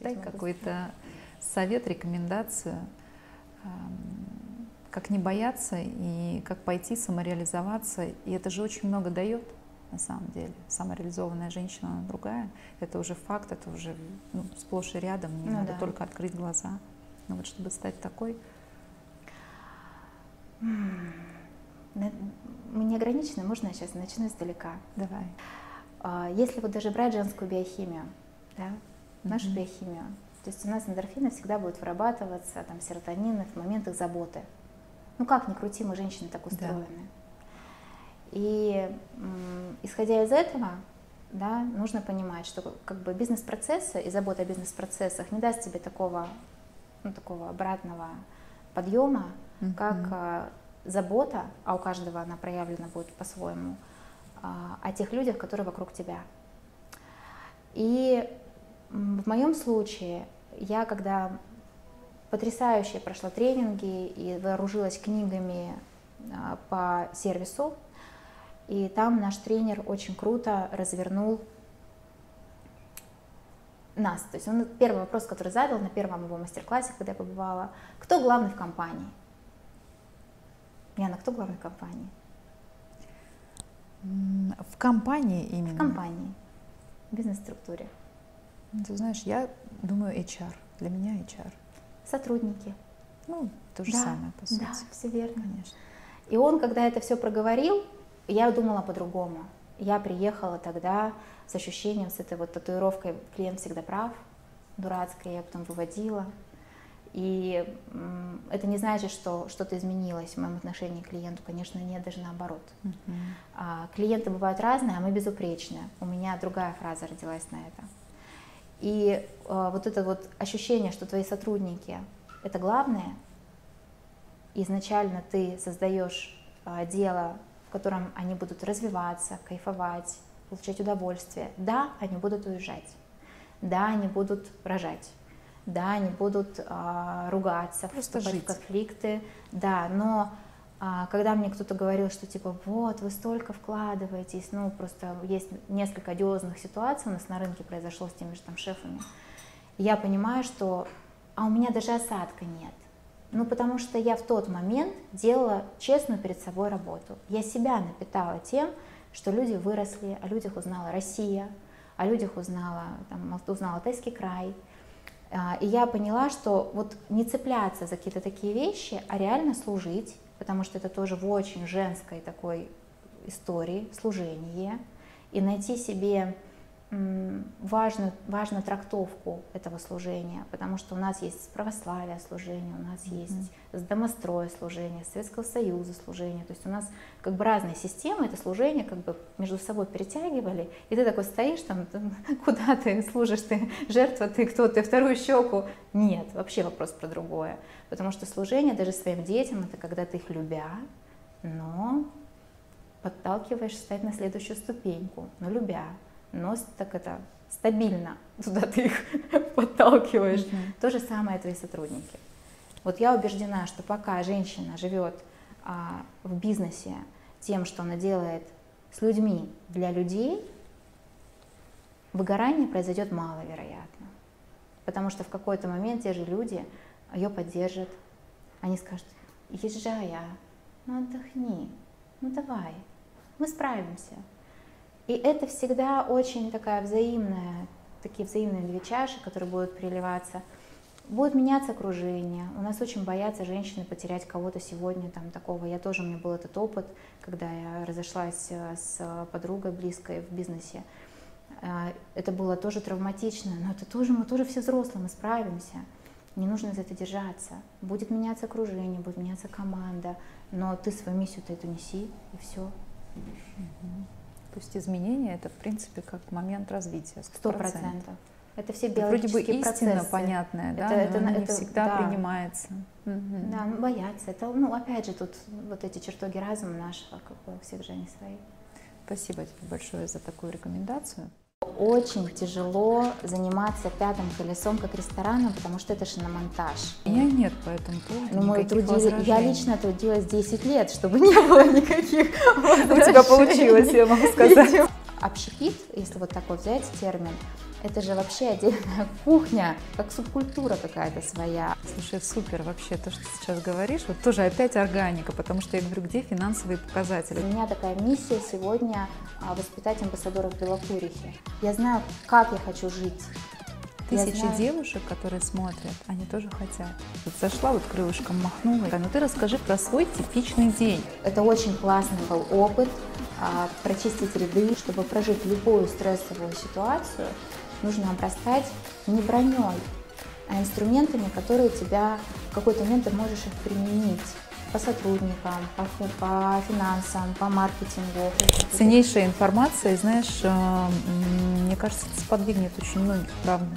Дай какой-то совет, рекомендацию, как не бояться и как пойти самореализоваться. И это же очень много дает на самом деле. Самореализованная женщина, она другая. Это уже факт, это уже ну, сплошь и рядом. Не ну, надо да. только открыть глаза. Но вот чтобы стать такой. Мы не ограничены, можно я сейчас начну издалека? Давай. А, если вот даже брать женскую биохимию, да, нашу mm-hmm. биохимию, то есть у нас эндорфины всегда будут вырабатываться, там, серотонины в моментах заботы. Ну как ни крути, мы женщины так устроены. Да. И исходя из этого, да, нужно понимать, что как бы бизнес-процессы и забота о бизнес-процессах не даст тебе такого, ну, такого обратного подъема, mm-hmm. как а, забота, а у каждого она проявлена будет по-своему, а, о тех людях, которые вокруг тебя. И в моем случае я, когда потрясающе прошла тренинги и вооружилась книгами а, по сервису, и там наш тренер очень круто развернул нас. То есть он первый вопрос, который задал на первом его мастер-классе, когда я побывала, кто главный в компании? Яна, кто главный в компании? В компании именно? В компании, в бизнес-структуре. Ты знаешь, я думаю HR. Для меня HR. Сотрудники. Ну, то же да, самое, по сути. Да, все верно. Конечно. И он, когда это все проговорил, я думала по-другому. Я приехала тогда с ощущением, с этой вот татуировкой «клиент всегда прав», дурацкой, я потом выводила. И это не значит, что что-то изменилось в моем отношении к клиенту. Конечно, нет, даже наоборот. Uh-huh. клиенты бывают разные, а мы безупречные. У меня другая фраза родилась на это. И а, вот это вот ощущение, что твои сотрудники — это главное, изначально ты создаешь а, дело, в котором они будут развиваться, кайфовать, получать удовольствие. Да, они будут уезжать. Да, они будут рожать да, они будут а, ругаться, Просто вступать жить. в конфликты, да, но когда мне кто-то говорил, что типа вот вы столько вкладываетесь, ну просто есть несколько одиозных ситуаций у нас на рынке произошло с теми же там шефами, я понимаю, что а у меня даже осадка нет. Ну, потому что я в тот момент делала честную перед собой работу. Я себя напитала тем, что люди выросли, о людях узнала Россия, о людях узнала, там, узнала Алтайский край, а, и я поняла, что вот не цепляться за какие-то такие вещи, а реально служить, потому что это тоже в очень женской такой истории, служение, и найти себе важную, важную трактовку этого служения, потому что у нас есть православие служение, у нас mm-hmm. есть с домостроя служение, Советского Союза служение, то есть у нас как бы разные системы, это служение как бы между собой перетягивали, и ты такой стоишь там, куда ты служишь, ты жертва, ты кто, ты вторую щеку, нет, вообще вопрос про другое, потому что служение даже своим детям, это когда ты их любя, но подталкиваешь стать на следующую ступеньку, но любя, но так это стабильно туда ты их подталкиваешь. Mm-hmm. То же самое твои сотрудники. Вот я убеждена, что пока женщина живет а, в бизнесе тем, что она делает с людьми для людей, выгорание произойдет маловероятно. Потому что в какой-то момент те же люди ее поддержат. Они скажут, езжай, а, ну отдохни, ну давай, мы справимся. И это всегда очень такая взаимная, такие взаимные две чаши, которые будут переливаться. Будет меняться окружение. У нас очень боятся женщины потерять кого-то сегодня, там такого. Я тоже, у меня был этот опыт, когда я разошлась э, с подругой близкой в бизнесе. Э, это было тоже травматично, но это тоже, мы тоже все взрослые, мы справимся. Не нужно за это держаться. Будет меняться окружение, будет меняться команда, но ты свою миссию-то эту неси, и все. Mm-hmm. То есть изменения это, в принципе, как момент развития. Сто процентов. Это все биологические Вроде бы истина процессы. понятная, да, это, но это, не это, всегда да. принимается. Угу. Да, ну, бояться. Это, ну, опять же, тут вот эти чертоги разума нашего, как бы у всех же они свои. Спасибо тебе большое за такую рекомендацию. Очень тяжело заниматься пятым колесом как рестораном, потому что это шиномонтаж. У меня нет по этому поводу ну, мы трудили, Я лично трудилась 10 лет, чтобы не было никаких У тебя получилось, я могу сказать. Общепит, если вот такой взять термин, Это же вообще отдельная кухня, как субкультура какая-то своя. Слушай, супер вообще то, что ты сейчас говоришь. Вот тоже опять органика, потому что я говорю, где финансовые показатели? У меня такая миссия сегодня а, воспитать амбассадоров Белокурихи. Я знаю, как я хочу жить. Тысячи девушек, которые смотрят, они тоже хотят. Вот зашла, вот крылышком махнула. Ну ты расскажи про свой типичный день. Это очень классный был опыт, а, прочистить ряды, чтобы прожить любую стрессовую ситуацию, нужно обрастать не броней, а инструментами, которые тебя в какой-то момент ты можешь их применить по сотрудникам, по, по финансам, по маркетингу. Ценнейшая информация, знаешь, э, мне кажется, это сподвигнет очень многих, правда.